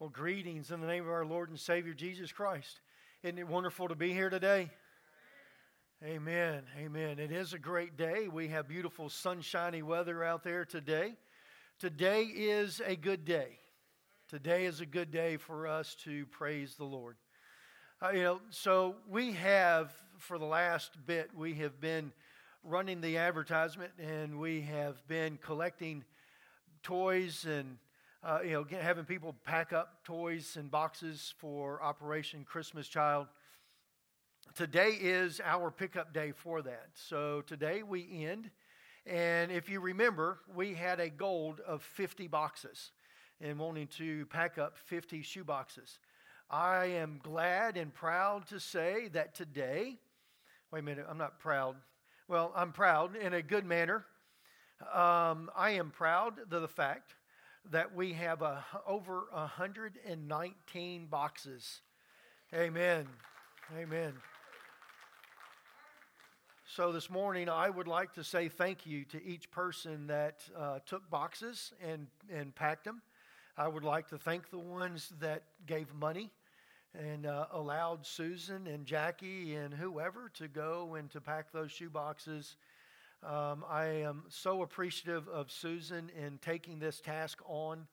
Well, greetings in the name of our Lord and Savior Jesus Christ. Isn't it wonderful to be here today? Amen. Amen. It is a great day. We have beautiful sunshiny weather out there today. Today is a good day. Today is a good day for us to praise the Lord. Uh, you know, so we have for the last bit we have been running the advertisement and we have been collecting toys and uh, you know, having people pack up toys and boxes for Operation Christmas Child. Today is our pickup day for that. So today we end. And if you remember, we had a goal of 50 boxes and wanting to pack up 50 shoe boxes. I am glad and proud to say that today, wait a minute, I'm not proud. Well, I'm proud in a good manner. Um, I am proud of the fact that we have a, over 119 boxes. Amen. Amen. So this morning, I would like to say thank you to each person that uh, took boxes and, and packed them. I would like to thank the ones that gave money and uh, allowed Susan and Jackie and whoever to go and to pack those shoe boxes um, I am so appreciative of Susan in taking this task on,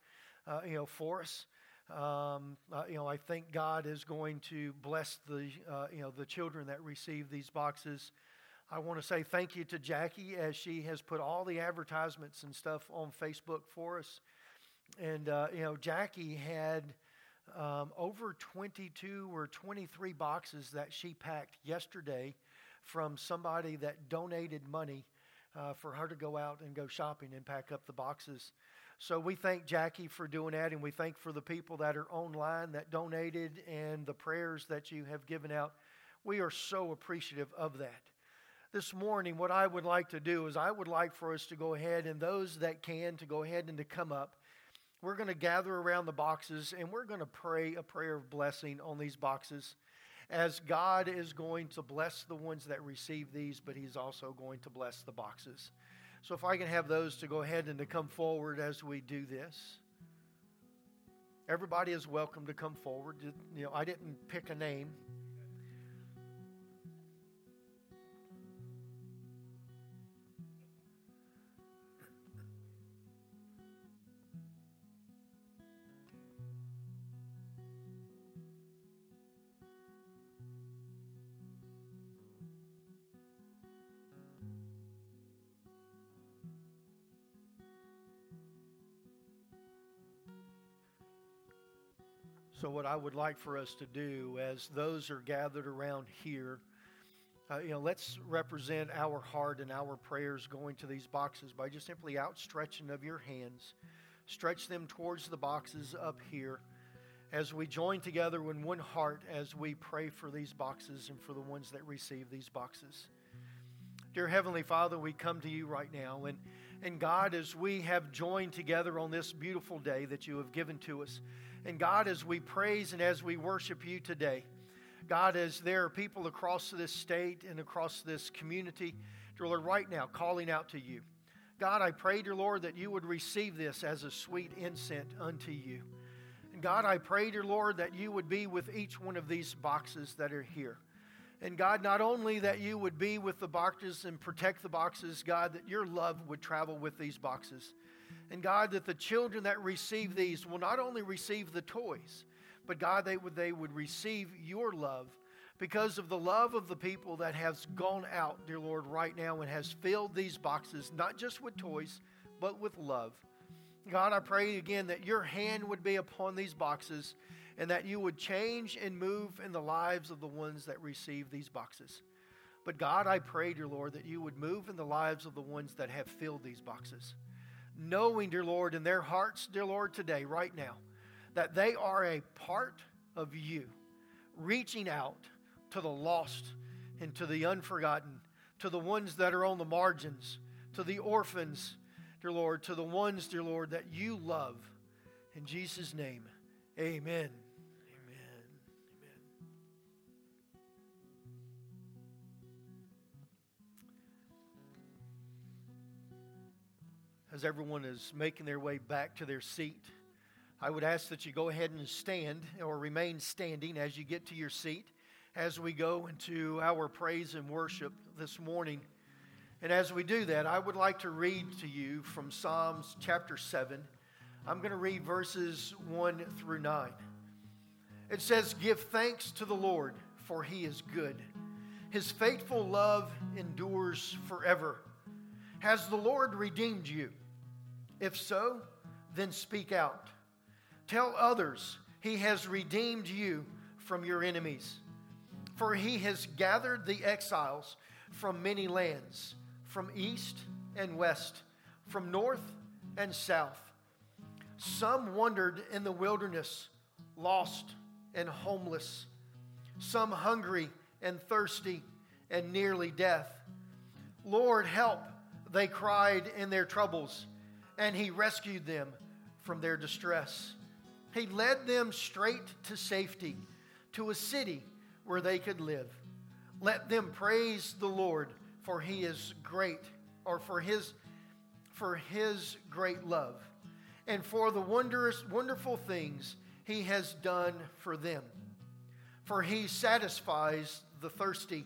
uh, you know, for us. Um, uh, you know, I think God is going to bless the, uh, you know, the children that receive these boxes. I want to say thank you to Jackie as she has put all the advertisements and stuff on Facebook for us. And, uh, you know, Jackie had um, over 22 or 23 boxes that she packed yesterday from somebody that donated money uh, for her to go out and go shopping and pack up the boxes. So we thank Jackie for doing that, and we thank for the people that are online that donated and the prayers that you have given out. We are so appreciative of that. This morning, what I would like to do is I would like for us to go ahead and those that can to go ahead and to come up. We're going to gather around the boxes and we're going to pray a prayer of blessing on these boxes as God is going to bless the ones that receive these, but He's also going to bless the boxes. So if I can have those to go ahead and to come forward as we do this. Everybody is welcome to come forward. You know, I didn't pick a name. So, what I would like for us to do as those are gathered around here, uh, you know, let's represent our heart and our prayers going to these boxes by just simply outstretching of your hands. Stretch them towards the boxes up here as we join together in one heart as we pray for these boxes and for the ones that receive these boxes. Dear Heavenly Father, we come to you right now. And, and God, as we have joined together on this beautiful day that you have given to us, and God, as we praise and as we worship you today, God, as there are people across this state and across this community, dear Lord, right now calling out to you. God, I pray, dear Lord, that you would receive this as a sweet incense unto you. And God, I pray, dear Lord, that you would be with each one of these boxes that are here. And God, not only that you would be with the boxes and protect the boxes, God, that your love would travel with these boxes. And God, that the children that receive these will not only receive the toys, but God, they would, they would receive your love because of the love of the people that has gone out, dear Lord, right now and has filled these boxes, not just with toys, but with love. God, I pray again that your hand would be upon these boxes and that you would change and move in the lives of the ones that receive these boxes. But God, I pray, dear Lord, that you would move in the lives of the ones that have filled these boxes knowing, dear Lord, in their hearts, dear Lord, today, right now, that they are a part of you, reaching out to the lost and to the unforgotten, to the ones that are on the margins, to the orphans, dear Lord, to the ones, dear Lord, that you love. In Jesus' name, amen. As everyone is making their way back to their seat, I would ask that you go ahead and stand or remain standing as you get to your seat as we go into our praise and worship this morning. And as we do that, I would like to read to you from Psalms chapter 7. I'm going to read verses 1 through 9. It says, Give thanks to the Lord, for he is good. His faithful love endures forever. Has the Lord redeemed you? If so, then speak out. Tell others he has redeemed you from your enemies. For he has gathered the exiles from many lands from east and west, from north and south. Some wandered in the wilderness, lost and homeless, some hungry and thirsty and nearly death. Lord, help, they cried in their troubles, and He rescued them from their distress. He led them straight to safety, to a city where they could live. Let them praise the Lord for he is great, or for his, for his great love, and for the wondrous, wonderful things he has done for them. For he satisfies the thirsty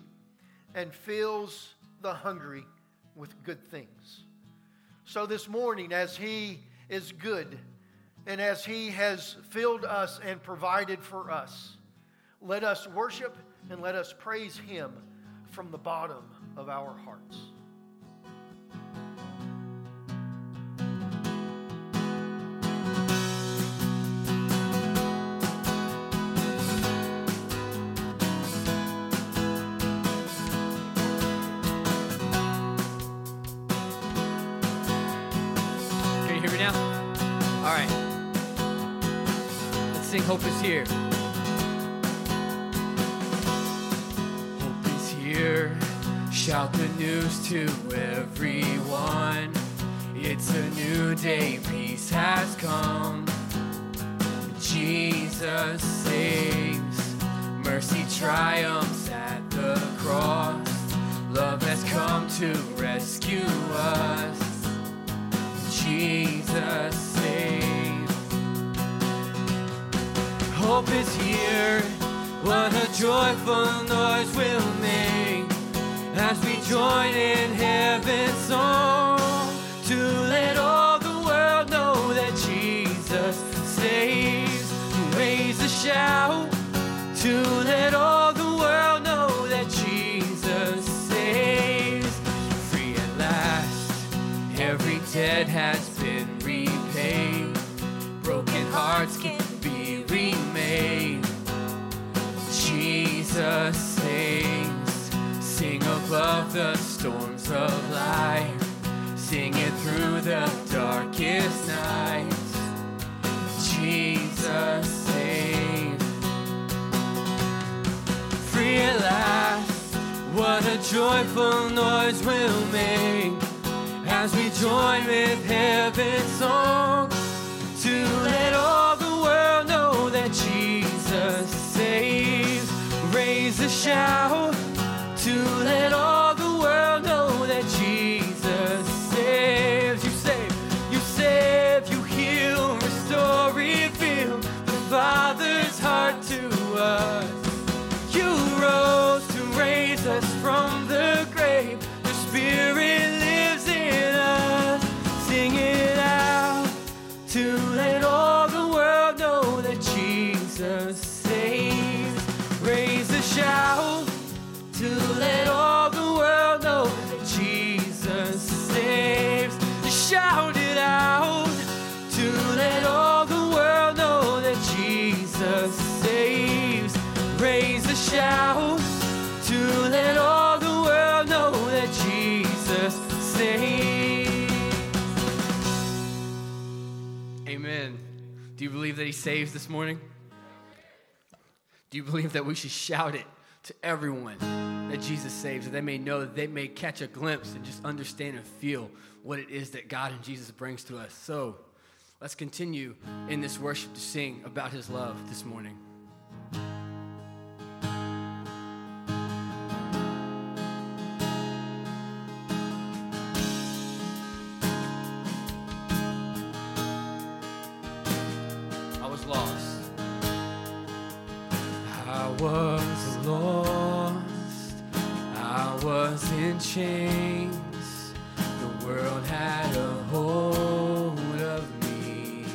and fills the hungry with good things. So this morning, as he is good, and as he has filled us and provided for us, let us worship and let us praise him from the bottom of our hearts. Hope is Here. Hope is here. Shout the news to everyone. It's a new day, peace has come. Jesus saves, mercy triumphs at the cross. Love has come to rescue us. Jesus Hope is here. What a joyful noise we'll make as we join in heaven's song to let all the world know that Jesus saves. Raise a shout to let all the world know that Jesus saves. Free at last, every debt has been repaid. Broken hearts can Jesus saves. Sing above the storms of life. Sing it through the darkest nights. Jesus saves. Free at last. What a joyful noise we'll make as we join with heaven's song a shout to let Do you believe that He saves this morning? Do you believe that we should shout it to everyone that Jesus saves, that they may know, that they may catch a glimpse and just understand and feel what it is that God and Jesus brings to us? So let's continue in this worship to sing about His love this morning. was in chains, the world had a hold of me.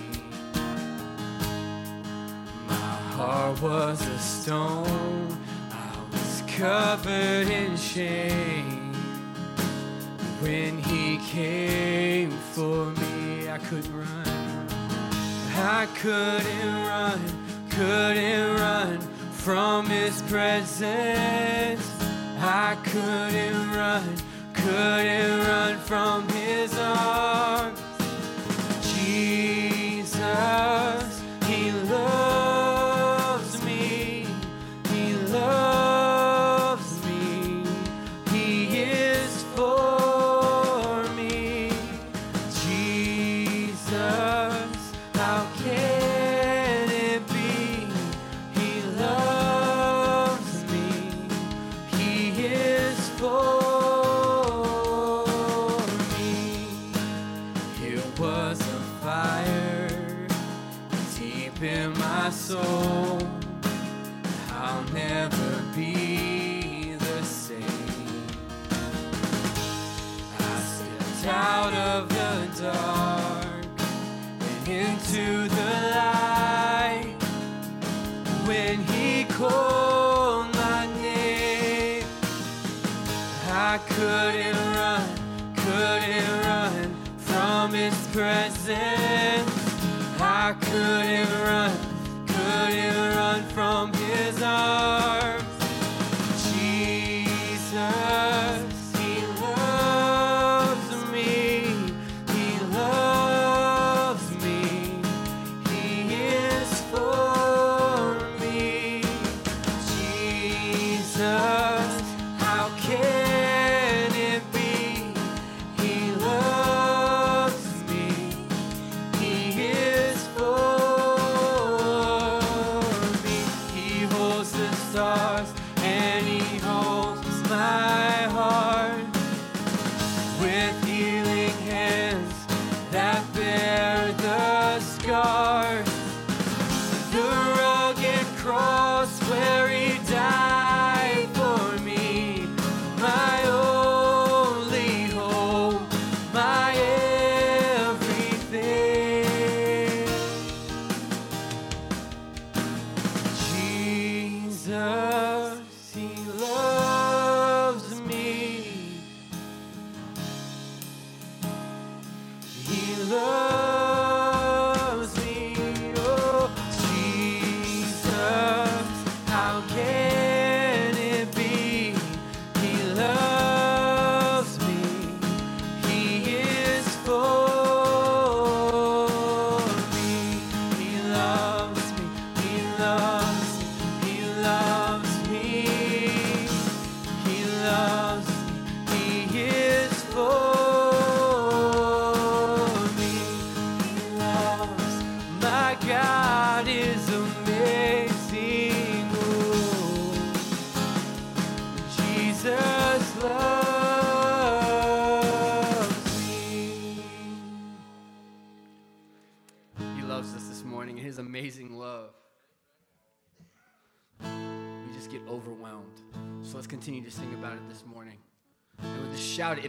My heart was a stone, I was covered in shame. When he came for me, I couldn't run. I couldn't run, couldn't run from his presence. I couldn't run, couldn't run from his arms. Jesus.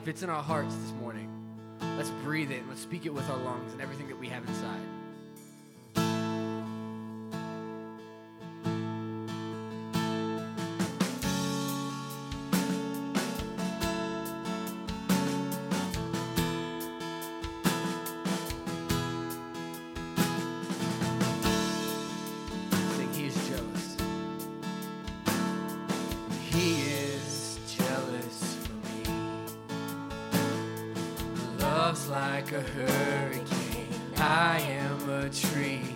if it's in our hearts. a hurricane. I am a tree.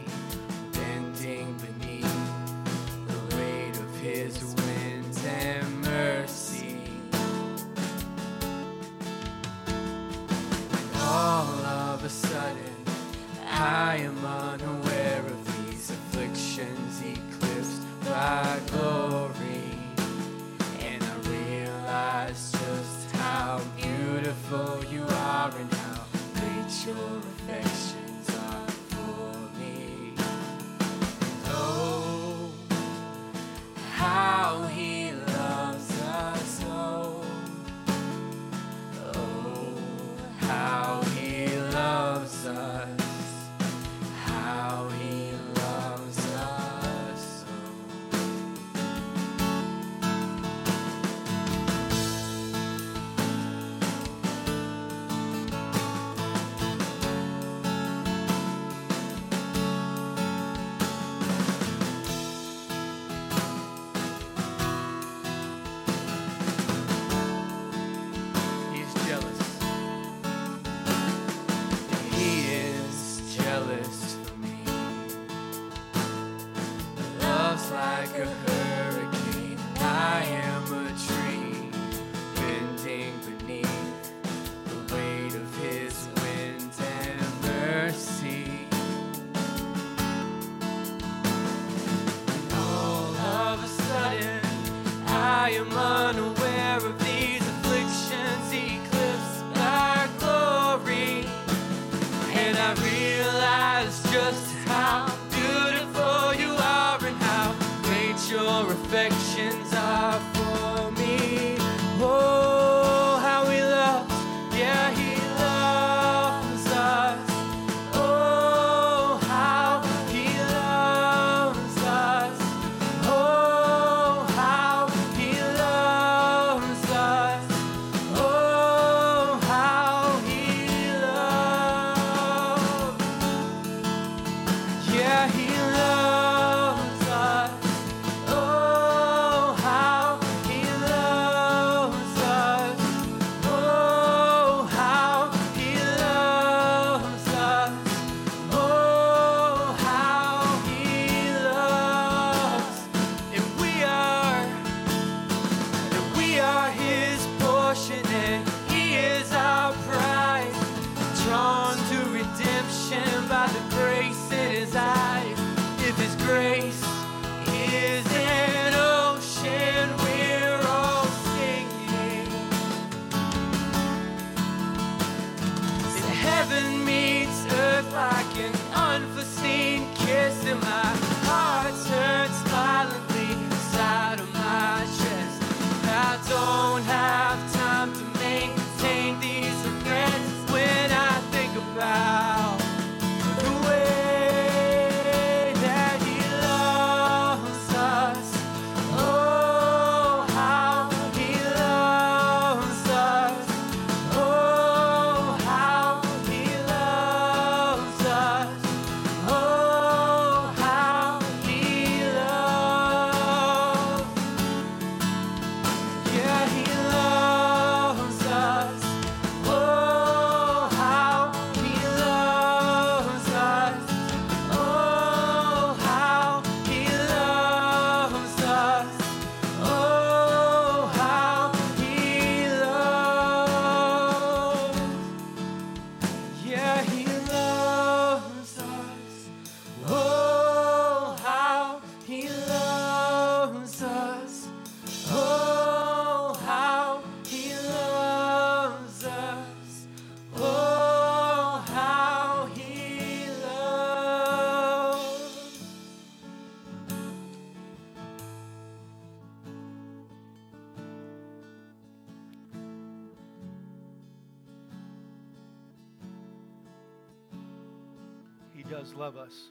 Love us.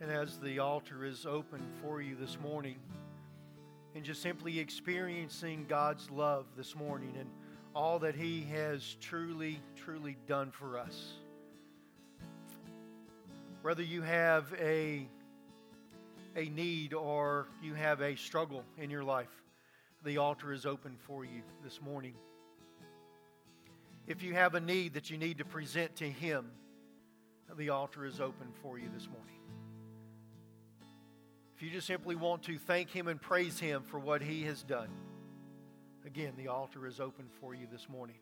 And as the altar is open for you this morning, and just simply experiencing God's love this morning and all that He has truly, truly done for us. Whether you have a, a need or you have a struggle in your life, the altar is open for you this morning. If you have a need that you need to present to Him, the altar is open for you this morning. If you just simply want to thank Him and praise Him for what He has done, again, the altar is open for you this morning.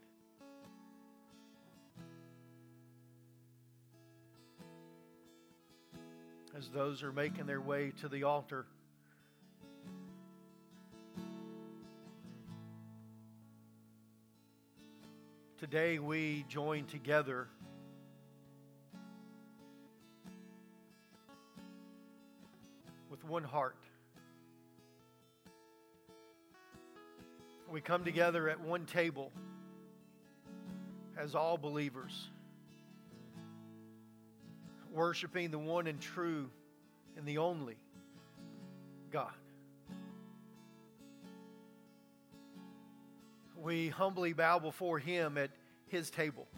As those are making their way to the altar, today we join together with one heart. We come together at one table as all believers, worshiping the one and true and the only God. We humbly bow before Him at His table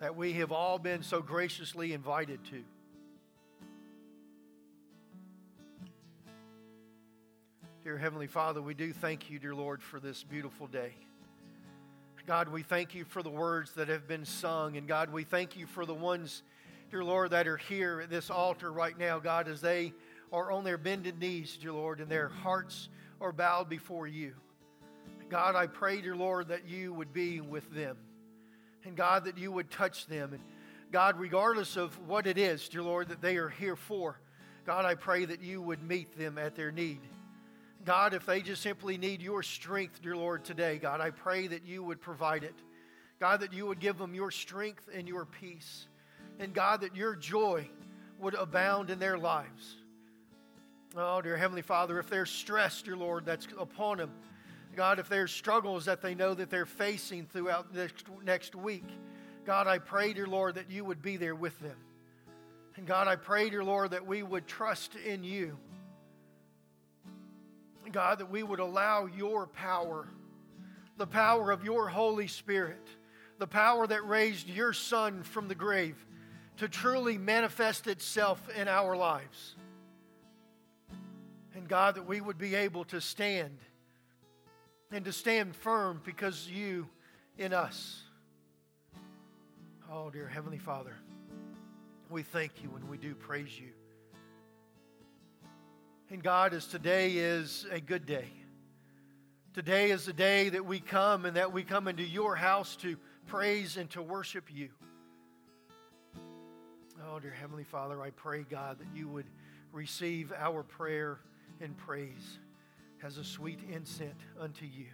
that we have all been so graciously invited to. Dear Heavenly Father, we do thank you, dear Lord, for this beautiful day. God, we thank you for the words that have been sung. And God, we thank you for the ones, dear Lord, that are here at this altar right now, God, as they are on their bended knees, dear Lord, and their hearts are bowed before you. God, I pray, dear Lord, that you would be with them. And God, that you would touch them. And God, regardless of what it is, dear Lord, that they are here for, God, I pray that you would meet them at their need. God, if they just simply need your strength, dear Lord, today, God, I pray that you would provide it. God, that you would give them your strength and your peace. And God, that your joy would abound in their lives. Oh, dear Heavenly Father, if there's stress, dear Lord, that's upon them, God, if there's struggles that they know that they're facing throughout next, next week, God, I pray, dear Lord, that you would be there with them. And God, I pray, dear Lord, that we would trust in you. God, that we would allow your power, the power of your Holy Spirit, the power that raised your Son from the grave, to truly manifest itself in our lives. And God, that we would be able to stand and to stand firm because you in us. Oh, dear Heavenly Father, we thank you and we do praise you. And God, as today is a good day, today is the day that we come and that we come into your house to praise and to worship you. Oh, dear Heavenly Father, I pray, God, that you would receive our prayer and praise as a sweet incense unto you.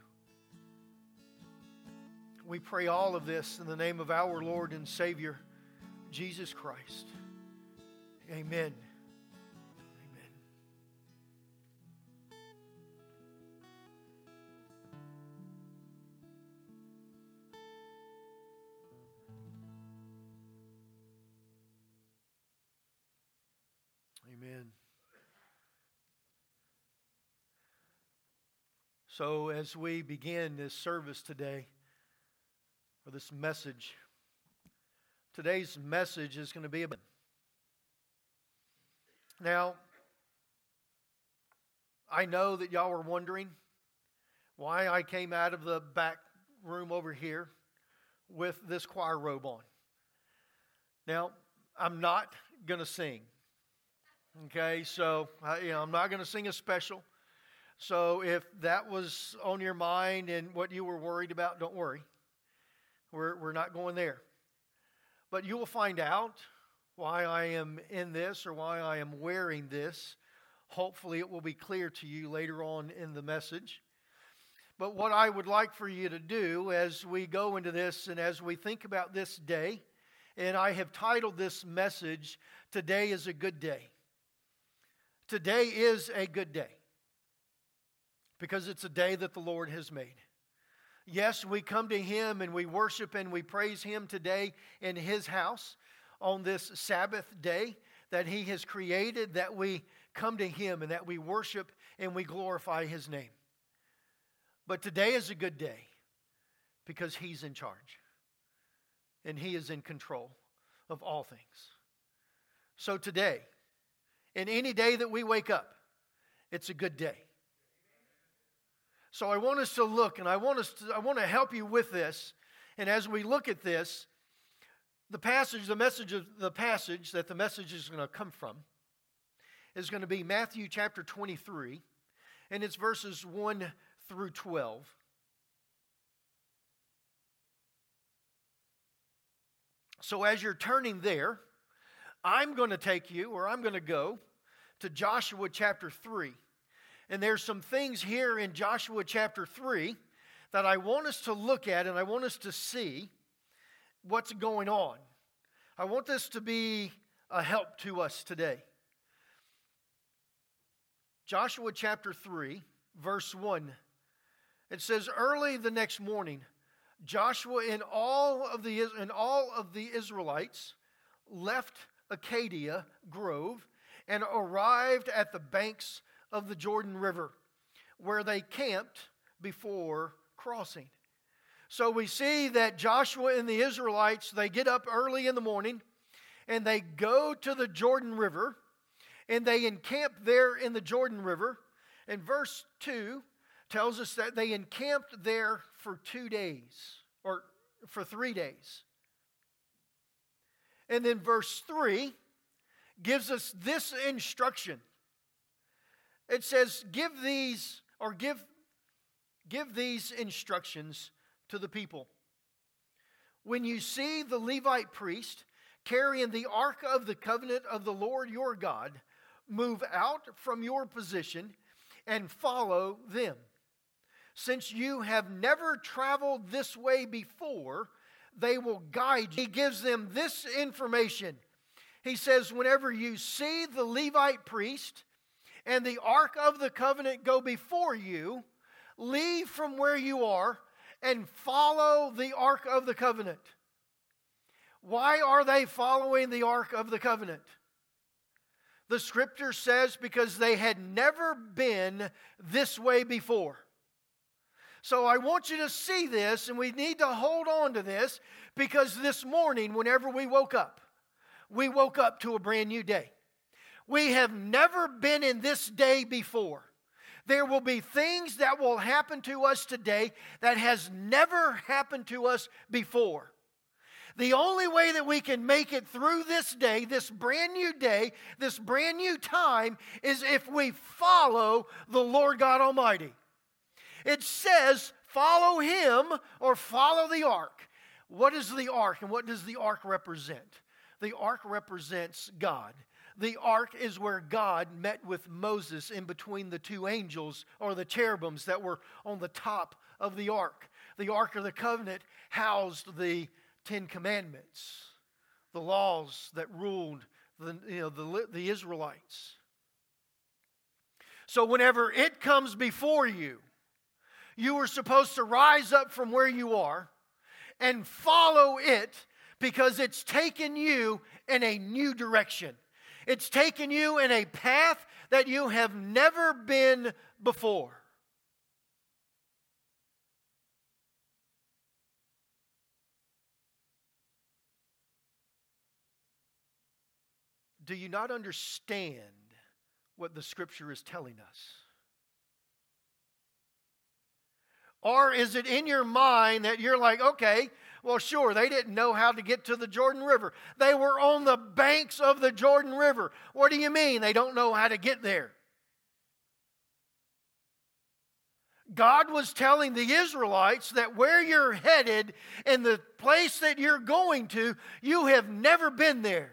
We pray all of this in the name of our Lord and Savior, Jesus Christ. Amen. So, as we begin this service today, or this message. Today's message is going to be about. Now, I know that y'all were wondering why I came out of the back room over here with this choir robe on. Now, I'm not going to sing. Okay, so I, you know, I'm not going to sing a special. So if that was on your mind and what you were worried about, don't worry. We're, we're not going there. But you will find out why I am in this or why I am wearing this. Hopefully, it will be clear to you later on in the message. But what I would like for you to do as we go into this and as we think about this day, and I have titled this message, Today is a Good Day. Today is a good day because it's a day that the Lord has made. Yes, we come to Him and we worship and we praise Him today in His house on this Sabbath day that He has created, that we come to Him and that we worship and we glorify His name. But today is a good day because He's in charge and He is in control of all things. So today, in any day that we wake up, it's a good day. So I want us to look and I want us to, I want to help you with this. And as we look at this, the passage, the message of the passage that the message is going to come from is going to be Matthew chapter 23, and it's verses 1 through 12. So as you're turning there, I'm going to take you, or I'm going to go to Joshua chapter 3. And there's some things here in Joshua chapter 3 that I want us to look at and I want us to see what's going on. I want this to be a help to us today. Joshua chapter 3, verse 1. It says, Early the next morning, Joshua and all of the, and all of the Israelites left Acacia Grove and arrived at the banks of the Jordan River, where they camped before crossing. So we see that Joshua and the Israelites, they get up early in the morning and they go to the Jordan River and they encamp there in the Jordan River. And verse 2 tells us that they encamped there for two days or for three days. And then verse 3 gives us this instruction it says, Give these, or give, give these instructions to the people. When you see the Levite priest carrying the ark of the covenant of the Lord your God, move out from your position and follow them. Since you have never traveled this way before, they will guide you. He gives them this information. He says, Whenever you see the Levite priest and the ark of the covenant go before you, leave from where you are and follow the ark of the covenant. Why are they following the ark of the covenant? The scripture says because they had never been this way before. So I want you to see this, and we need to hold on to this because this morning, whenever we woke up, we woke up to a brand new day. We have never been in this day before. There will be things that will happen to us today that has never happened to us before. The only way that we can make it through this day, this brand new day, this brand new time, is if we follow the Lord God Almighty. It says, follow him or follow the ark. What is the ark and what does the ark represent? The ark represents God. The ark is where God met with Moses in between the two angels or the cherubims that were on the top of the ark. The ark of the covenant housed the Ten Commandments, the laws that ruled the, you know, the, the Israelites. So, whenever it comes before you, you are supposed to rise up from where you are and follow it because it's taken you in a new direction. It's taken you in a path that you have never been before. Do you not understand what the scripture is telling us? Or is it in your mind that you're like, okay, well, sure, they didn't know how to get to the Jordan River. They were on the banks of the Jordan River. What do you mean they don't know how to get there? God was telling the Israelites that where you're headed and the place that you're going to, you have never been there.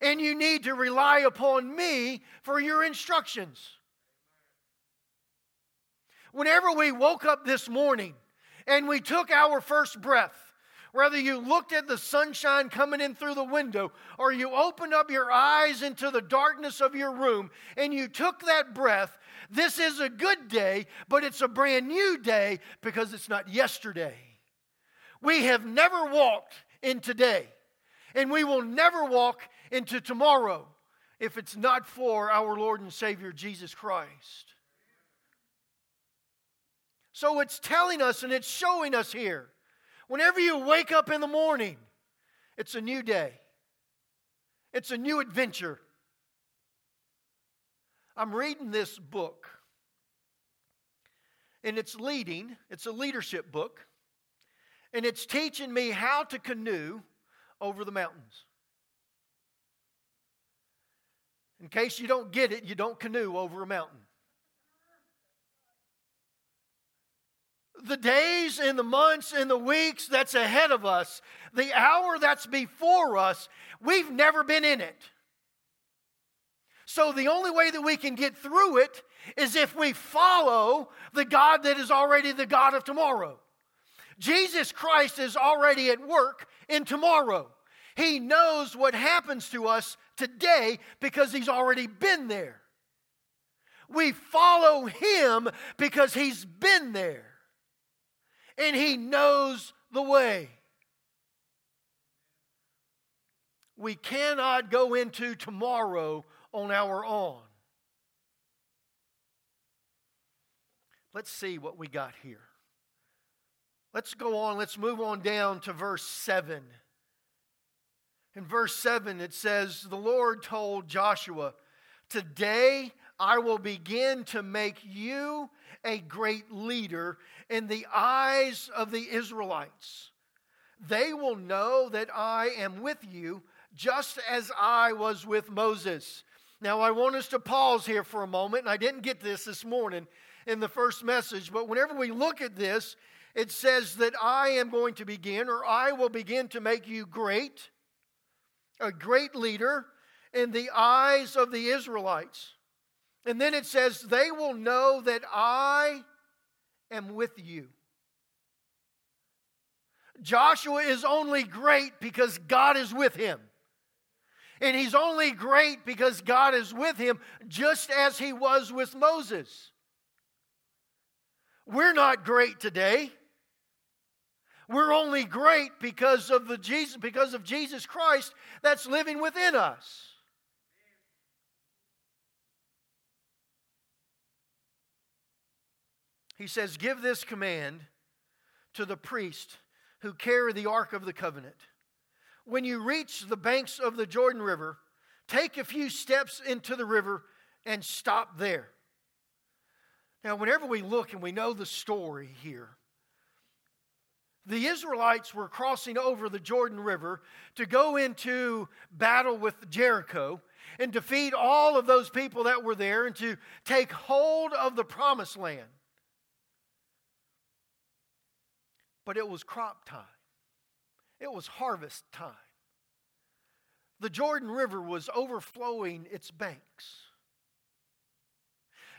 And you need to rely upon me for your instructions. Whenever we woke up this morning and we took our first breath, whether you looked at the sunshine coming in through the window or you opened up your eyes into the darkness of your room and you took that breath, this is a good day, but it's a brand new day because it's not yesterday. We have never walked in today, and we will never walk into tomorrow if it's not for our Lord and Savior Jesus Christ. So it's telling us and it's showing us here. Whenever you wake up in the morning, it's a new day, it's a new adventure. I'm reading this book, and it's leading, it's a leadership book, and it's teaching me how to canoe over the mountains. In case you don't get it, you don't canoe over a mountain. The days and the months and the weeks that's ahead of us, the hour that's before us, we've never been in it. So the only way that we can get through it is if we follow the God that is already the God of tomorrow. Jesus Christ is already at work in tomorrow. He knows what happens to us today because he's already been there. We follow him because he's been there and He knows the way. We cannot go into tomorrow on our own. Let's see what we got here. Let's go on, let's move on down to verse 7. In verse 7, it says, The Lord told Joshua, Today I will begin to make you a great leader in the eyes of the Israelites. They will know that I am with you just as I was with Moses. Now, I want us to pause here for a moment, and I didn't get this this morning in the first message, but whenever we look at this, it says that I am going to begin, or I will begin to make you great, a great leader in the eyes of the Israelites. And then it says, they will know that I am with you. Joshua is only great because God is with him. And he's only great because God is with him, just as he was with Moses. We're not great today. We're only great because of the Jesus because of Jesus Christ that's living within us. He says, "Give this command to the priest who carry the ark of the covenant. When you reach the banks of the Jordan River, take a few steps into the river and stop there." Now, whenever we look and we know the story here, the Israelites were crossing over the Jordan River to go into battle with Jericho and defeat all of those people that were there and to take hold of the promised land. But it was crop time, it was harvest time. The Jordan River was overflowing its banks.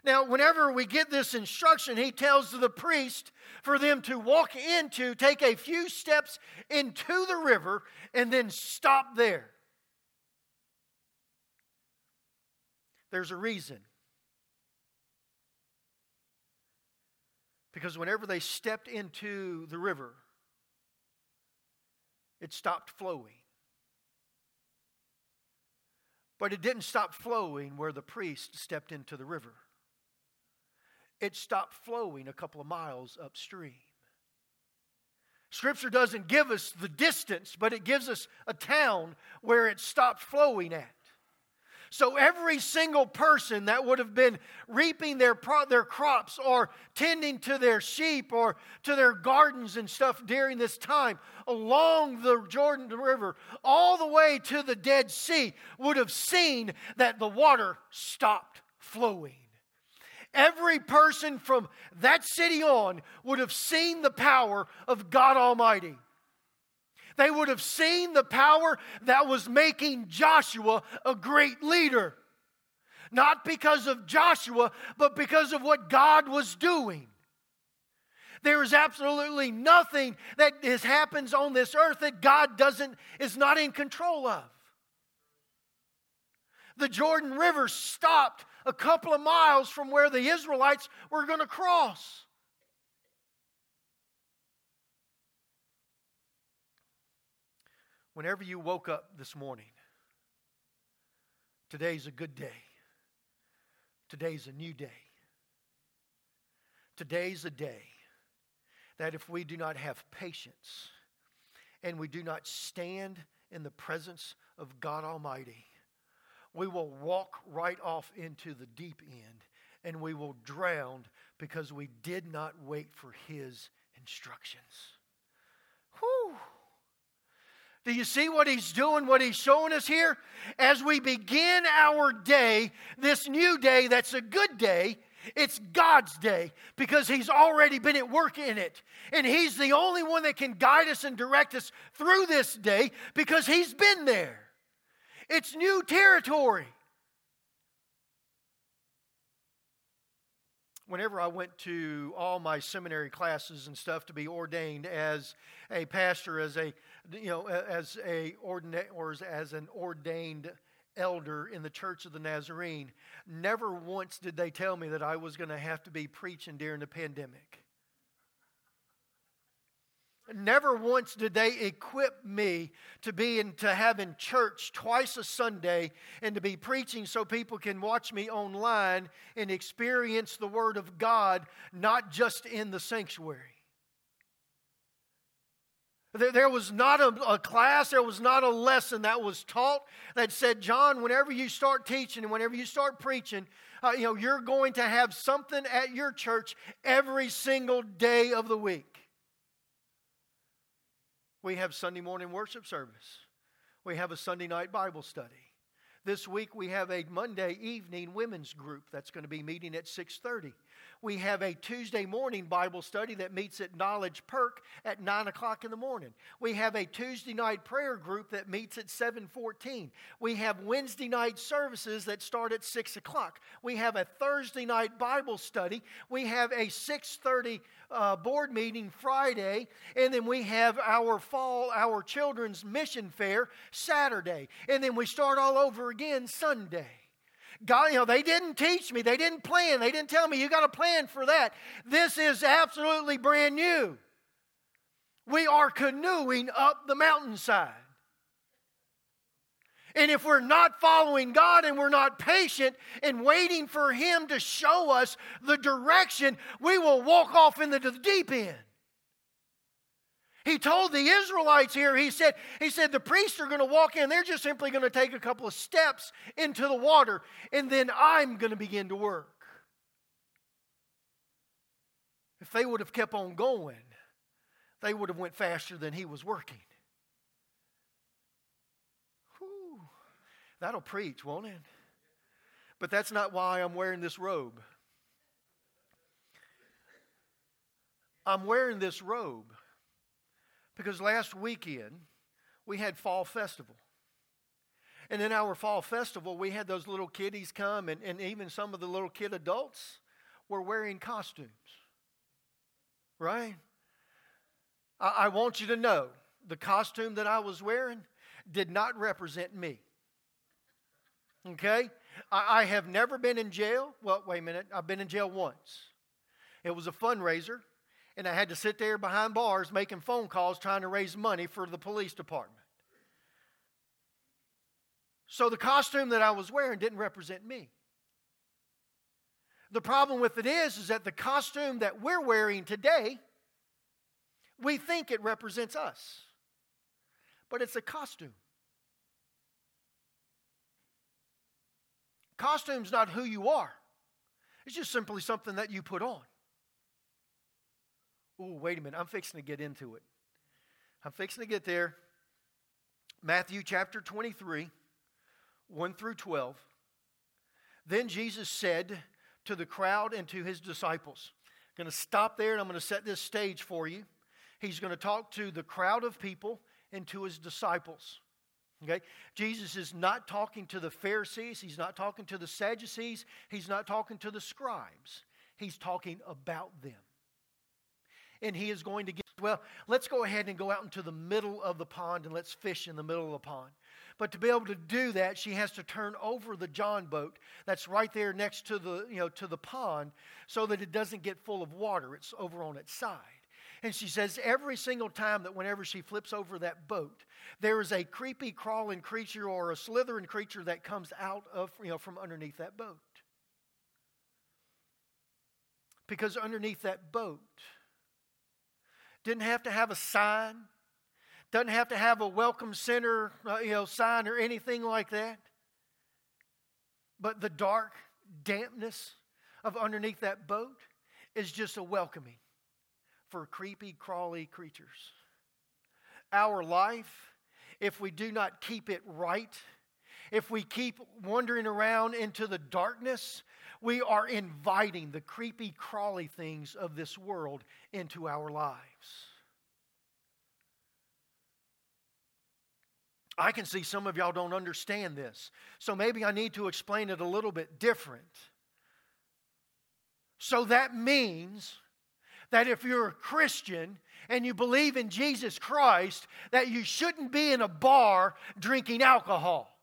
Now, whenever we get this instruction, he tells the priest for them to walk into, take a few steps into the river, and then stop there. There's a reason. Because whenever they stepped into the river, it stopped flowing. But it didn't stop flowing where the priest stepped into the river it stopped flowing a couple of miles upstream. Scripture doesn't give us the distance, but it gives us a town where it stopped flowing at. So every single person that would have been reaping their, pro- their crops or tending to their sheep or to their gardens and stuff during this time along the Jordan River, all the way to the Dead Sea, would have seen that the water stopped flowing every person from that city on would have seen the power of God Almighty. They would have seen the power that was making Joshua a great leader. Not because of Joshua, but because of what God was doing. There is absolutely nothing that is, happens on this earth that God doesn't is not in control of. The Jordan River stopped a couple of miles from where the Israelites were going to cross. Whenever you woke up this morning, today's a good day. Today's a new day. Today's a day that if we do not have patience and we do not stand in the presence of God Almighty, we will walk right off into the deep end and we will drown because we did not wait for his instructions. Whew. Do you see what he's doing, what he's showing us here? As we begin our day, this new day that's a good day, it's God's day because He's already been at work in it. And He's the only one that can guide us and direct us through this day because He's been there. It's new territory. Whenever I went to all my seminary classes and stuff to be ordained as a pastor, as a you know, as a ordinate or as an ordained elder in the Church of the Nazarene, never once did they tell me that I was going to have to be preaching during the pandemic. Never once did they equip me to be in, to have in church twice a Sunday and to be preaching so people can watch me online and experience the Word of God, not just in the sanctuary. There, was not a, a class, there was not a lesson that was taught that said, John, whenever you start teaching and whenever you start preaching, uh, you know, you're going to have something at your church every single day of the week. We have Sunday morning worship service. We have a Sunday night Bible study. This week we have a Monday evening women's group that's going to be meeting at 6:30. We have a Tuesday morning Bible study that meets at Knowledge Perk at 9 o'clock in the morning. We have a Tuesday night prayer group that meets at 7:14. We have Wednesday night services that start at 6 o'clock. We have a Thursday night Bible study. We have a 6:30 uh, board meeting Friday, and then we have our fall, our children's mission fair Saturday, and then we start all over again Sunday. God, you know, they didn't teach me, they didn't plan, they didn't tell me you got a plan for that. This is absolutely brand new. We are canoeing up the mountainside. And if we're not following God and we're not patient and waiting for Him to show us the direction, we will walk off into the deep end. He told the Israelites here, he said, he said the priests are going to walk in, they're just simply going to take a couple of steps into the water, and then I'm going to begin to work. If they would have kept on going, they would have went faster than he was working. Whew. That'll preach, won't it? But that's not why I'm wearing this robe. I'm wearing this robe because last weekend we had Fall Festival. And in our Fall Festival, we had those little kiddies come, and, and even some of the little kid adults were wearing costumes. Right? I, I want you to know the costume that I was wearing did not represent me. Okay? I, I have never been in jail. Well, wait a minute. I've been in jail once. It was a fundraiser and I had to sit there behind bars making phone calls trying to raise money for the police department. So the costume that I was wearing didn't represent me. The problem with it is is that the costume that we're wearing today we think it represents us. But it's a costume. Costume's not who you are. It's just simply something that you put on. Oh, wait a minute. I'm fixing to get into it. I'm fixing to get there. Matthew chapter 23, 1 through 12. Then Jesus said to the crowd and to his disciples, I'm going to stop there and I'm going to set this stage for you. He's going to talk to the crowd of people and to his disciples. Okay? Jesus is not talking to the Pharisees, he's not talking to the Sadducees, he's not talking to the scribes. He's talking about them and he is going to get, well, let's go ahead and go out into the middle of the pond and let's fish in the middle of the pond. But to be able to do that, she has to turn over the John boat that's right there next to the, you know, to the pond so that it doesn't get full of water. It's over on its side. And she says every single time that whenever she flips over that boat, there is a creepy crawling creature or a slithering creature that comes out of, you know, from underneath that boat. Because underneath that boat didn't have to have a sign. Doesn't have to have a welcome center, uh, you know, sign or anything like that. But the dark dampness of underneath that boat is just a welcoming for creepy, crawly creatures. Our life, if we do not keep it right, if we keep wandering around into the darkness, we are inviting the creepy, crawly things of this world into our lives. I can see some of y'all don't understand this. So maybe I need to explain it a little bit different. So that means that if you're a Christian and you believe in Jesus Christ, that you shouldn't be in a bar drinking alcohol.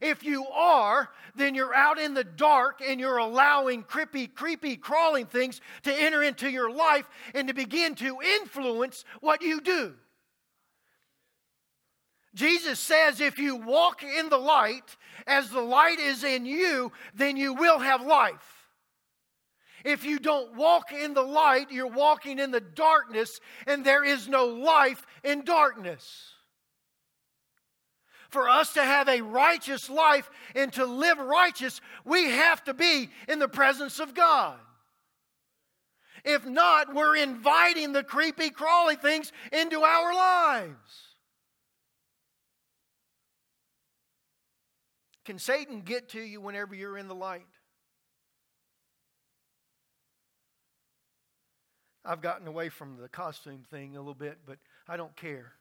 If you are, then you're out in the dark and you're allowing creepy, creepy, crawling things to enter into your life and to begin to influence what you do. Jesus says, if you walk in the light as the light is in you, then you will have life. If you don't walk in the light, you're walking in the darkness, and there is no life in darkness for us to have a righteous life and to live righteous, we have to be in the presence of God. If not, we're inviting the creepy, crawly things into our lives. Can Satan get to you whenever you're in the light? I've gotten away from the costume thing a little bit, but I don't care.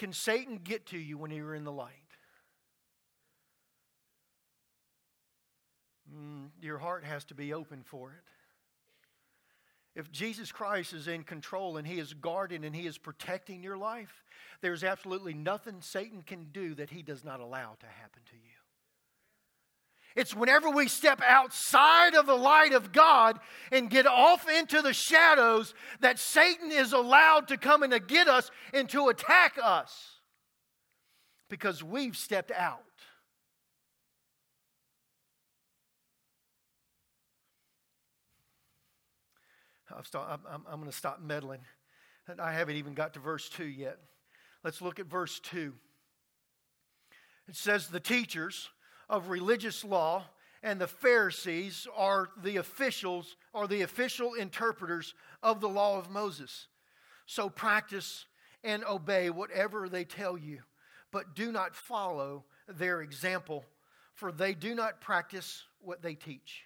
Can Satan get to you when you're in the light? Mm, your heart has to be open for it. If Jesus Christ is in control and He is guarding and He is protecting your life, there's absolutely nothing Satan can do that He does not allow to happen to you. It's whenever we step outside of the light of God and get off into the shadows that Satan is allowed to come and to get us and to attack us because we've stepped out. I'm, I'm, I'm going to stop meddling. I haven't even got to verse 2 yet. Let's look at verse 2. It says, The teachers of religious law and the Pharisees are the officials, are the official interpreters of the law of Moses. So practice and obey whatever they tell you, but do not follow their example, for they do not practice what they teach.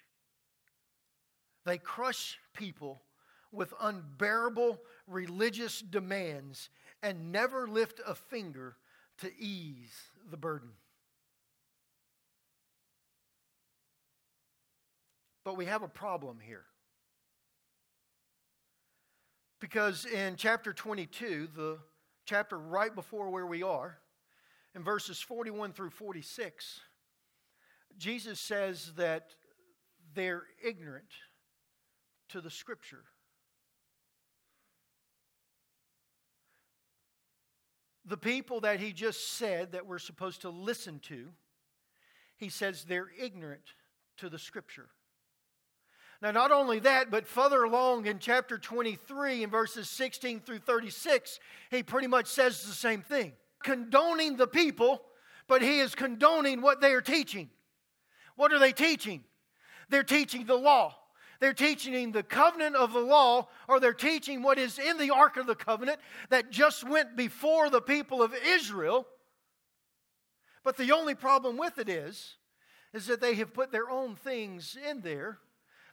They crush people with unbearable religious demands and never lift a finger to ease the burden. But we have a problem here. Because in chapter 22, the chapter right before where we are, in verses 41 through 46, Jesus says that they're ignorant to the scripture. The people that he just said that we're supposed to listen to, he says they're ignorant to the scripture. Now, not only that, but further along in chapter 23, in verses 16 through 36, he pretty much says the same thing. Condoning the people, but he is condoning what they are teaching. What are they teaching? They're teaching the law. They're teaching the covenant of the law, or they're teaching what is in the Ark of the Covenant that just went before the people of Israel. But the only problem with it is, is that they have put their own things in there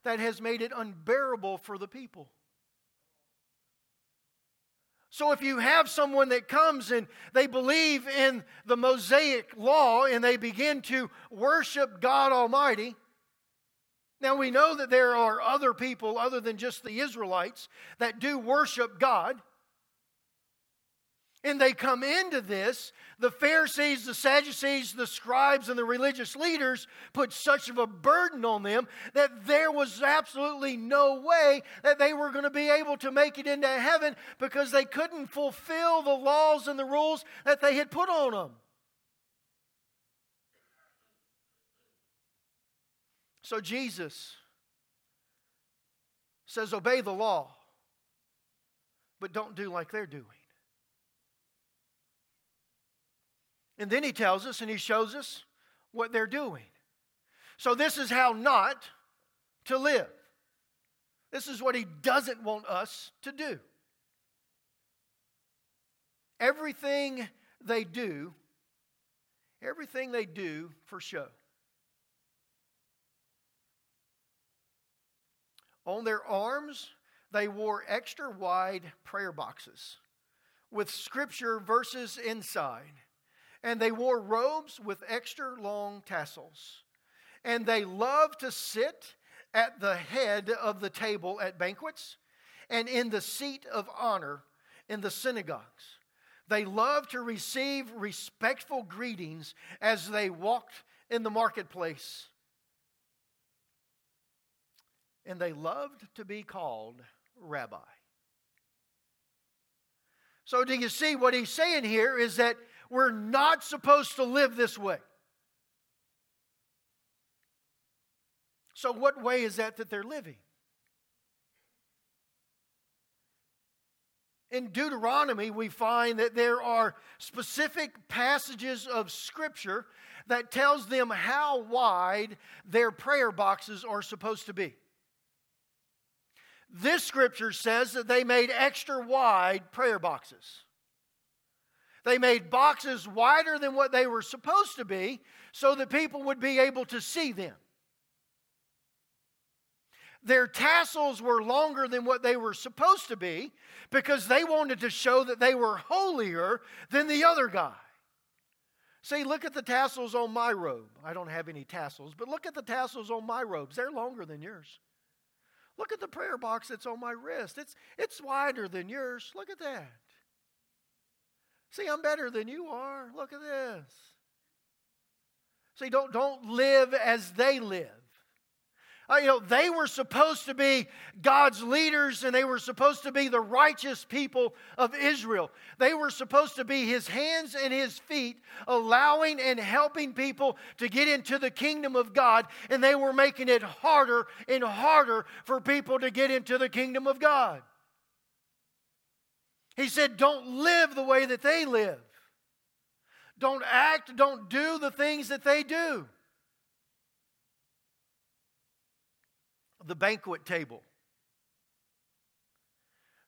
that has made it unbearable for the people. So if you have someone that comes and they believe in the Mosaic law and they begin to worship God Almighty, now we know that there are other people other than just the Israelites that do worship God and they come into this, the Pharisees, the Sadducees, the scribes, and the religious leaders put such of a burden on them that there was absolutely no way that they were going to be able to make it into heaven because they couldn't fulfill the laws and the rules that they had put on them. So Jesus says, Obey the law, but don't do like they're doing. And then he tells us and he shows us what they're doing. So, this is how not to live. This is what he doesn't want us to do. Everything they do, everything they do for show. On their arms, they wore extra wide prayer boxes with scripture verses inside and they wore robes with extra long tassels. And they loved to sit at the head of the table at banquets and in the seat of honor in the synagogues. They loved to receive respectful greetings as they walked in the marketplace. And they loved to be called rabbi. So, do you see what he's saying here is that we're not supposed to live this way. So, what way is that that they're living? In Deuteronomy, we find that there are specific passages of Scripture that tells them how wide their prayer boxes are supposed to be. This scripture says that they made extra wide prayer boxes. They made boxes wider than what they were supposed to be so that people would be able to see them. Their tassels were longer than what they were supposed to be because they wanted to show that they were holier than the other guy. See, look at the tassels on my robe. I don't have any tassels, but look at the tassels on my robes. They're longer than yours. Look at the prayer box that's on my wrist. It's, it's wider than yours. Look at that. See, I'm better than you are. Look at this. See, don't, don't live as they live. Uh, you know, they were supposed to be God's leaders and they were supposed to be the righteous people of Israel. They were supposed to be his hands and his feet, allowing and helping people to get into the kingdom of God. And they were making it harder and harder for people to get into the kingdom of God. He said, Don't live the way that they live. Don't act, don't do the things that they do. the banquet table.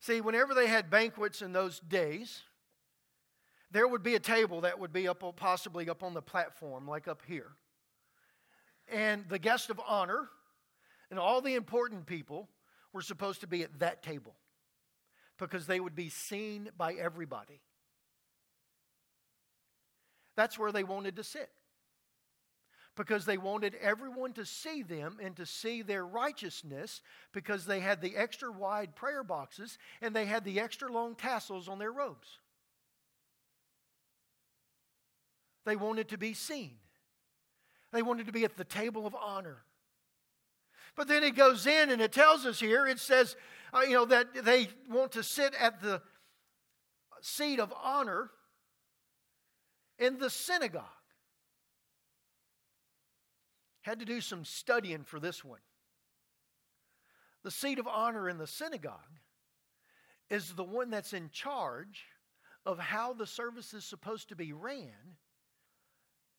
See, whenever they had banquets in those days, there would be a table that would be up possibly up on the platform, like up here. And the guest of honor and all the important people were supposed to be at that table because they would be seen by everybody. That's where they wanted to sit because they wanted everyone to see them and to see their righteousness because they had the extra wide prayer boxes and they had the extra long tassels on their robes. They wanted to be seen, they wanted to be at the table of honor. But then it goes in and it tells us here, it says, Uh, you know, that they want to sit at the seat of honor in the synagogue. Had to do some studying for this one. The seat of honor in the synagogue is the one that's in charge of how the service is supposed to be ran.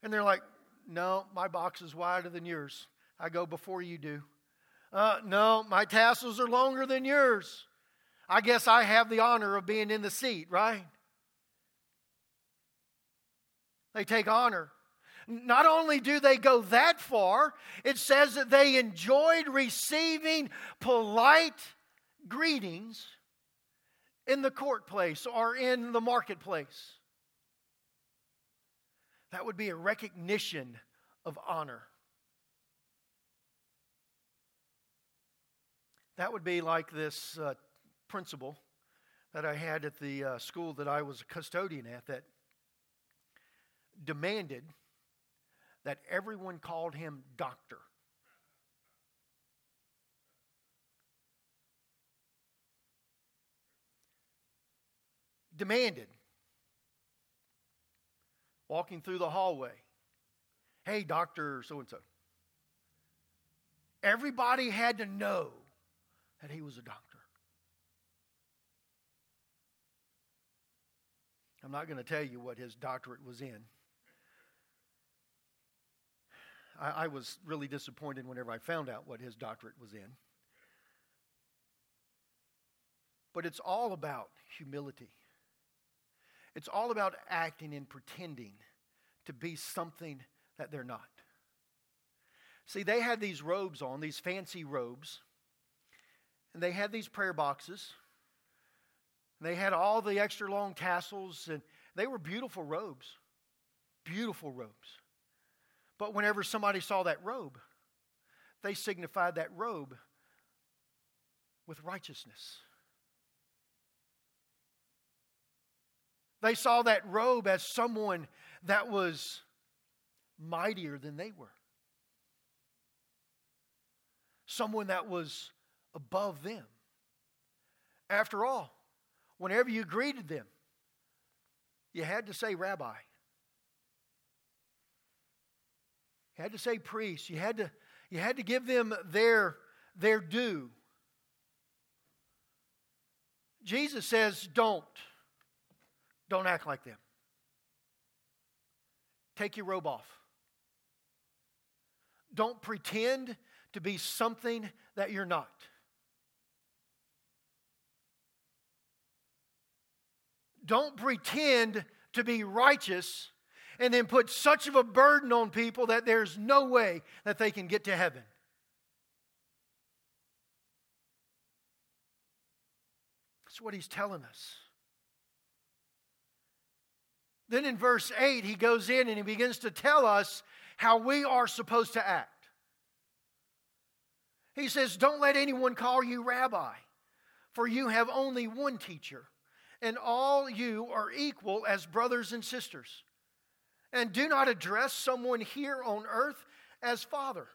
And they're like, no, my box is wider than yours. I go before you do. Uh, no, my tassels are longer than yours. I guess I have the honor of being in the seat, right? They take honor. Not only do they go that far, it says that they enjoyed receiving polite greetings in the court place or in the marketplace. That would be a recognition of honor. That would be like this uh, principal that I had at the uh, school that I was a custodian at that demanded that everyone called him doctor. Demanded. Walking through the hallway. Hey, doctor so and so. Everybody had to know that he was a doctor. I'm not going to tell you what his doctorate was in. I, I was really disappointed whenever I found out what his doctorate was in. But it's all about humility. It's all about acting and pretending to be something that they're not. See, they had these robes on, these fancy robes, and they had these prayer boxes. They had all the extra long tassels, and they were beautiful robes. Beautiful robes. But whenever somebody saw that robe, they signified that robe with righteousness. They saw that robe as someone that was mightier than they were, someone that was above them. After all, whenever you greeted them, you had to say rabbi. You had to say priest. You had to, you had to give them their, their due. Jesus says, don't. Don't act like them. Take your robe off. Don't pretend to be something that you're not. Don't pretend to be righteous and then put such of a burden on people that there's no way that they can get to heaven. That's what he's telling us. Then in verse 8, he goes in and he begins to tell us how we are supposed to act. He says, Don't let anyone call you rabbi, for you have only one teacher, and all you are equal as brothers and sisters. And do not address someone here on earth as father,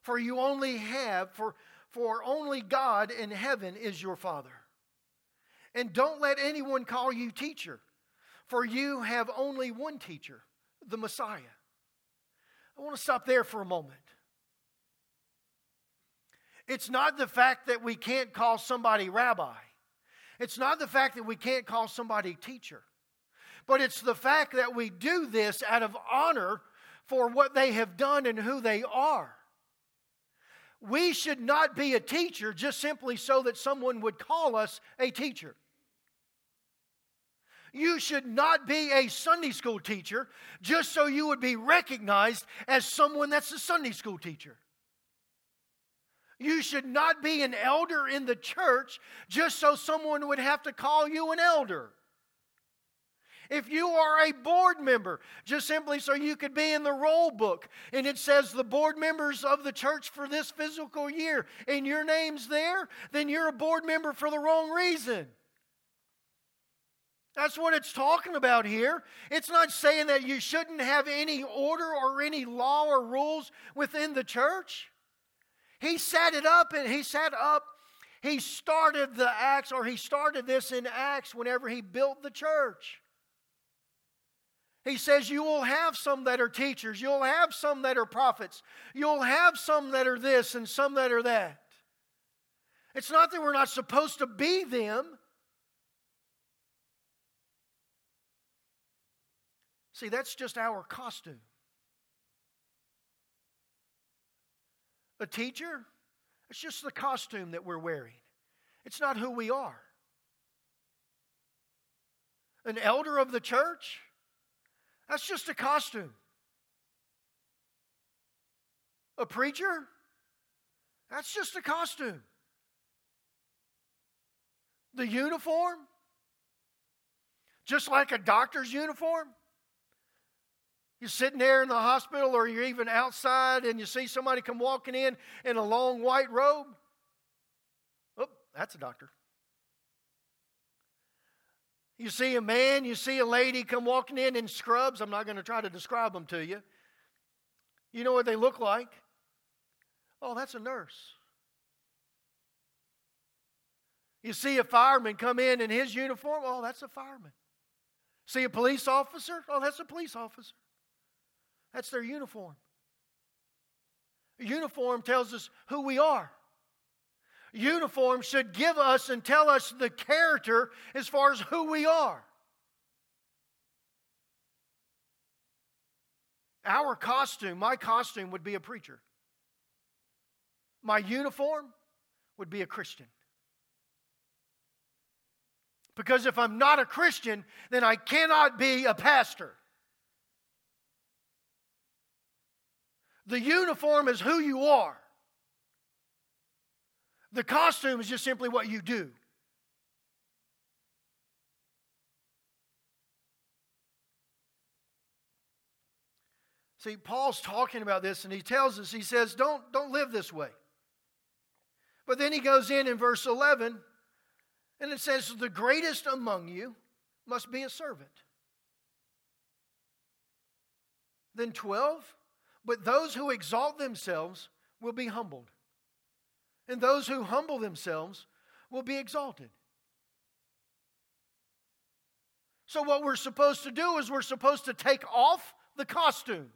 for you only have, for, for only God in heaven is your father. And don't let anyone call you teacher, for you have only one teacher, the Messiah. I want to stop there for a moment. It's not the fact that we can't call somebody rabbi. It's not the fact that we can't call somebody teacher. But it's the fact that we do this out of honor for what they have done and who they are. We should not be a teacher just simply so that someone would call us a teacher. You should not be a Sunday school teacher just so you would be recognized as someone that's a Sunday school teacher. You should not be an elder in the church just so someone would have to call you an elder. If you are a board member, just simply so you could be in the roll book and it says the board members of the church for this physical year and your name's there, then you're a board member for the wrong reason. That's what it's talking about here. It's not saying that you shouldn't have any order or any law or rules within the church. He set it up and he set up, he started the Acts, or he started this in Acts whenever he built the church. He says, You will have some that are teachers, you'll have some that are prophets, you'll have some that are this and some that are that. It's not that we're not supposed to be them. See, that's just our costume. A teacher, it's just the costume that we're wearing, it's not who we are. An elder of the church, that's just a costume. A preacher, that's just a costume. The uniform, just like a doctor's uniform, you're sitting there in the hospital or you're even outside and you see somebody come walking in in a long white robe. Oh, that's a doctor. You see a man, you see a lady come walking in in scrubs. I'm not going to try to describe them to you. You know what they look like? Oh, that's a nurse. You see a fireman come in in his uniform. Oh, that's a fireman. See a police officer. Oh, that's a police officer. That's their uniform. A uniform tells us who we are. Uniform should give us and tell us the character as far as who we are. Our costume, my costume would be a preacher. My uniform would be a Christian. Because if I'm not a Christian, then I cannot be a pastor. The uniform is who you are. The costume is just simply what you do. See, Paul's talking about this and he tells us, he says, don't, don't live this way. But then he goes in in verse 11 and it says, The greatest among you must be a servant. Then 12, but those who exalt themselves will be humbled, and those who humble themselves will be exalted. So, what we're supposed to do is we're supposed to take off the costume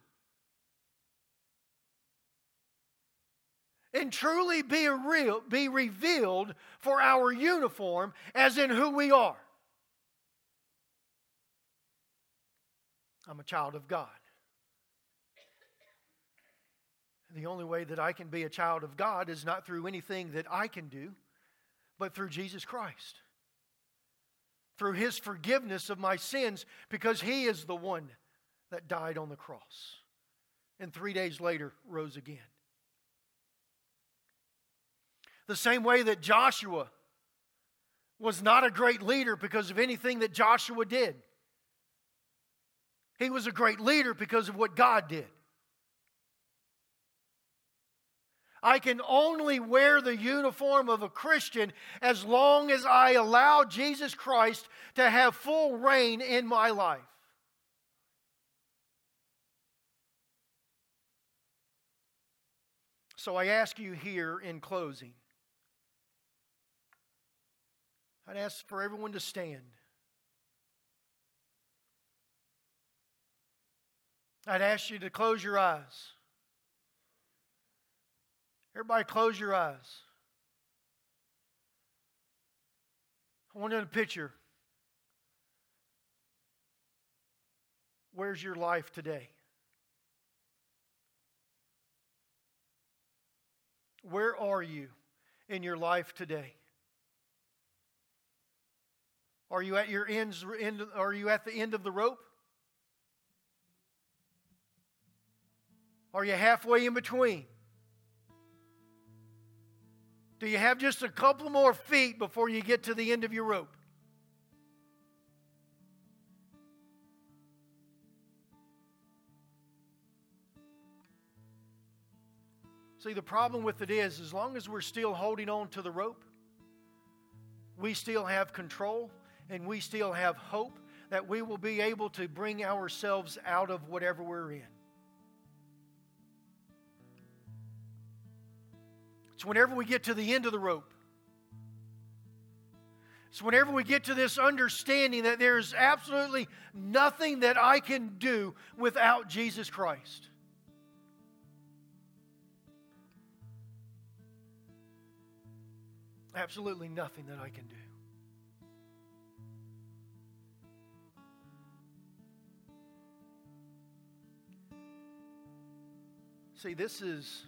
and truly be, real, be revealed for our uniform as in who we are. I'm a child of God. The only way that I can be a child of God is not through anything that I can do, but through Jesus Christ. through his forgiveness of my sins because he is the one that died on the cross and three days later rose again. The same way that Joshua was not a great leader because of anything that Joshua did. He was a great leader because of what God did. I can only wear the uniform of a Christian as long as I allow Jesus Christ to have full reign in my life. So I ask you here in closing, I'd ask for everyone to stand. I'd ask you to close your eyes. Everybody, close your eyes. I want you to picture where's your life today? Where are you in your life today? Are you at your ends? End, are you at the end of the rope? Are you halfway in between? Do you have just a couple more feet before you get to the end of your rope? See, the problem with it is, as long as we're still holding on to the rope, we still have control and we still have hope that we will be able to bring ourselves out of whatever we're in. It's whenever we get to the end of the rope. It's whenever we get to this understanding that there's absolutely nothing that I can do without Jesus Christ. Absolutely nothing that I can do. See, this is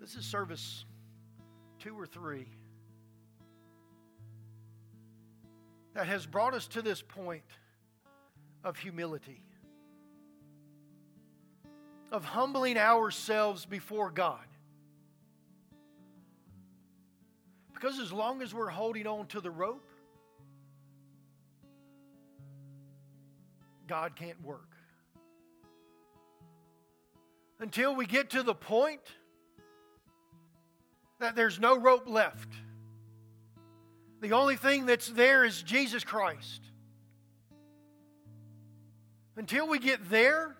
this is service two or three that has brought us to this point of humility, of humbling ourselves before God. Because as long as we're holding on to the rope, God can't work. Until we get to the point that there's no rope left. The only thing that's there is Jesus Christ. Until we get there,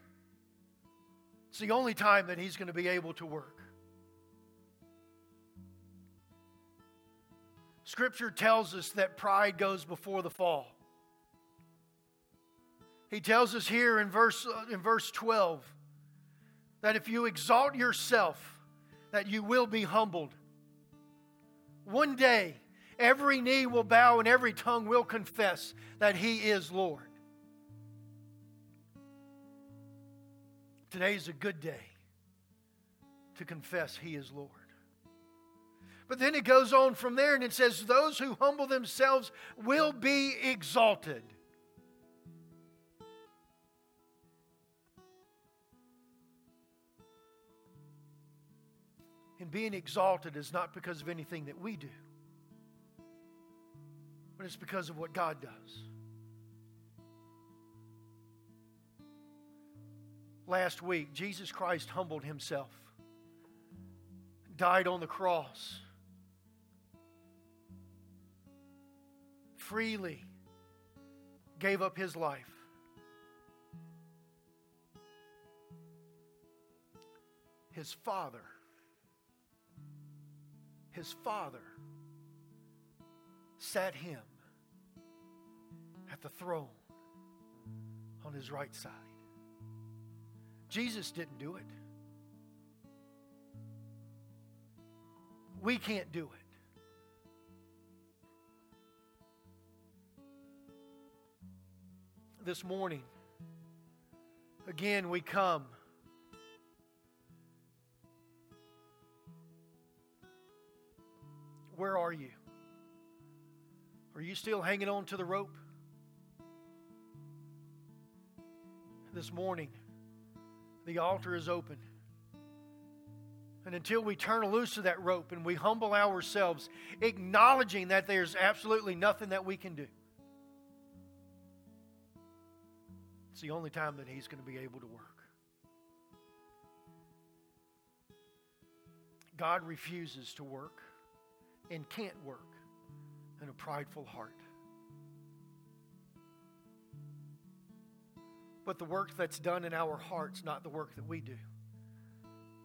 it's the only time that He's going to be able to work. Scripture tells us that pride goes before the fall. He tells us here in verse, uh, in verse 12 that if you exalt yourself, that you will be humbled. One day, every knee will bow and every tongue will confess that He is Lord. Today is a good day to confess He is Lord. But then it goes on from there and it says, Those who humble themselves will be exalted. Being exalted is not because of anything that we do, but it's because of what God does. Last week, Jesus Christ humbled himself, died on the cross, freely gave up his life. His Father his father sat him at the throne on his right side. Jesus didn't do it. We can't do it. This morning, again, we come Where are you? Are you still hanging on to the rope? This morning, the altar is open. And until we turn loose of that rope and we humble ourselves, acknowledging that there's absolutely nothing that we can do, it's the only time that He's going to be able to work. God refuses to work and can't work in a prideful heart. But the work that's done in our hearts, not the work that we do,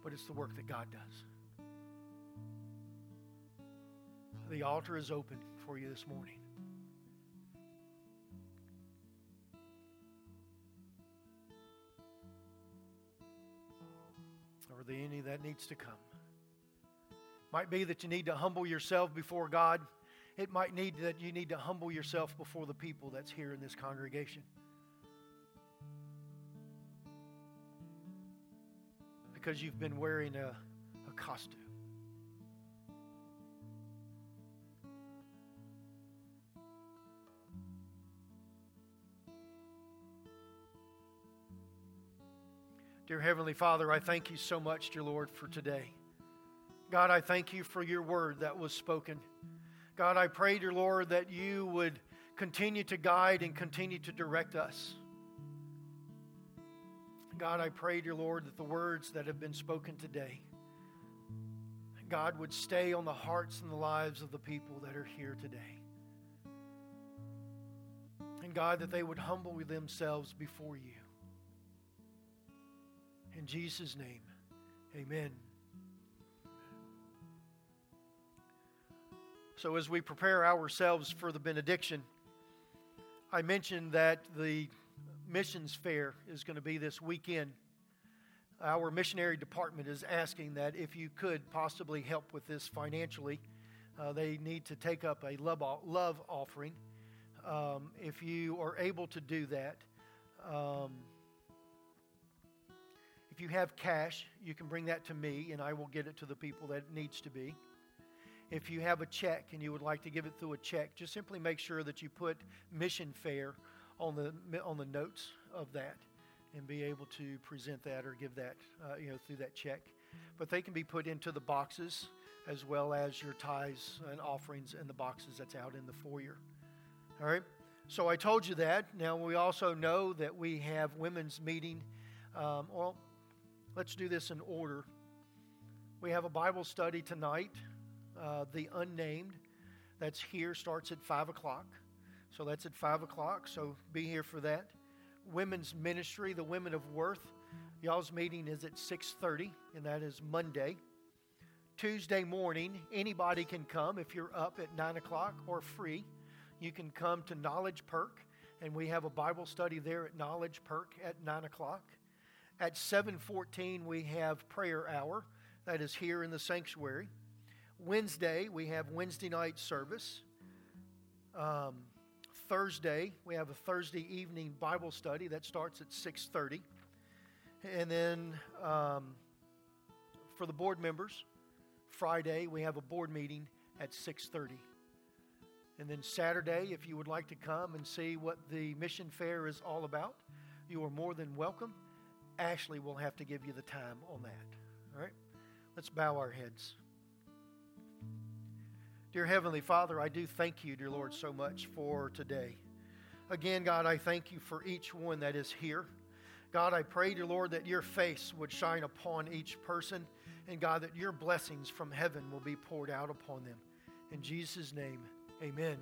but it's the work that God does. The altar is open for you this morning. Are there any that needs to come? Might be that you need to humble yourself before God. It might need that you need to humble yourself before the people that's here in this congregation. Because you've been wearing a, a costume. Dear Heavenly Father, I thank you so much, dear Lord, for today. God, I thank you for your word that was spoken. God, I pray, dear Lord, that you would continue to guide and continue to direct us. God, I pray, dear Lord, that the words that have been spoken today, God, would stay on the hearts and the lives of the people that are here today. And God, that they would humble themselves before you. In Jesus' name, amen. So, as we prepare ourselves for the benediction, I mentioned that the missions fair is going to be this weekend. Our missionary department is asking that if you could possibly help with this financially, uh, they need to take up a love, love offering. Um, if you are able to do that, um, if you have cash, you can bring that to me and I will get it to the people that it needs to be. If you have a check and you would like to give it through a check, just simply make sure that you put mission fair on the on the notes of that, and be able to present that or give that uh, you know through that check. But they can be put into the boxes as well as your tithes and offerings in the boxes that's out in the foyer. All right. So I told you that. Now we also know that we have women's meeting. Um, well, let's do this in order. We have a Bible study tonight uh, the unnamed. That's here, starts at 5 o'clock. So that's at 5 o'clock. So be here for that. Women's ministry, the Women of Worth. Y'all's meeting is at 6.30, and that is Monday. Tuesday morning, anybody can come if you're up at 9 o'clock or free. You can come to Knowledge Perk, and we have a Bible study there at Knowledge Perk at 9 o'clock. At 7.14, we have prayer hour. That is here in the sanctuary. Wednesday, we have Wednesday night service. Um, Thursday, we have a Thursday evening Bible study that starts at 6:30, and then um, for the board members, Friday we have a board meeting at 6:30, and then Saturday, if you would like to come and see what the mission fair is all about, you are more than welcome. Ashley will have to give you the time on that. All right, let's bow our heads. Dear Heavenly Father, I do thank you, dear Lord, so much for today. Again, God, I thank you for each one that is here. God, I pray, dear Lord, that your face would shine upon each person, and God, that your blessings from heaven will be poured out upon them. In Jesus' name, amen.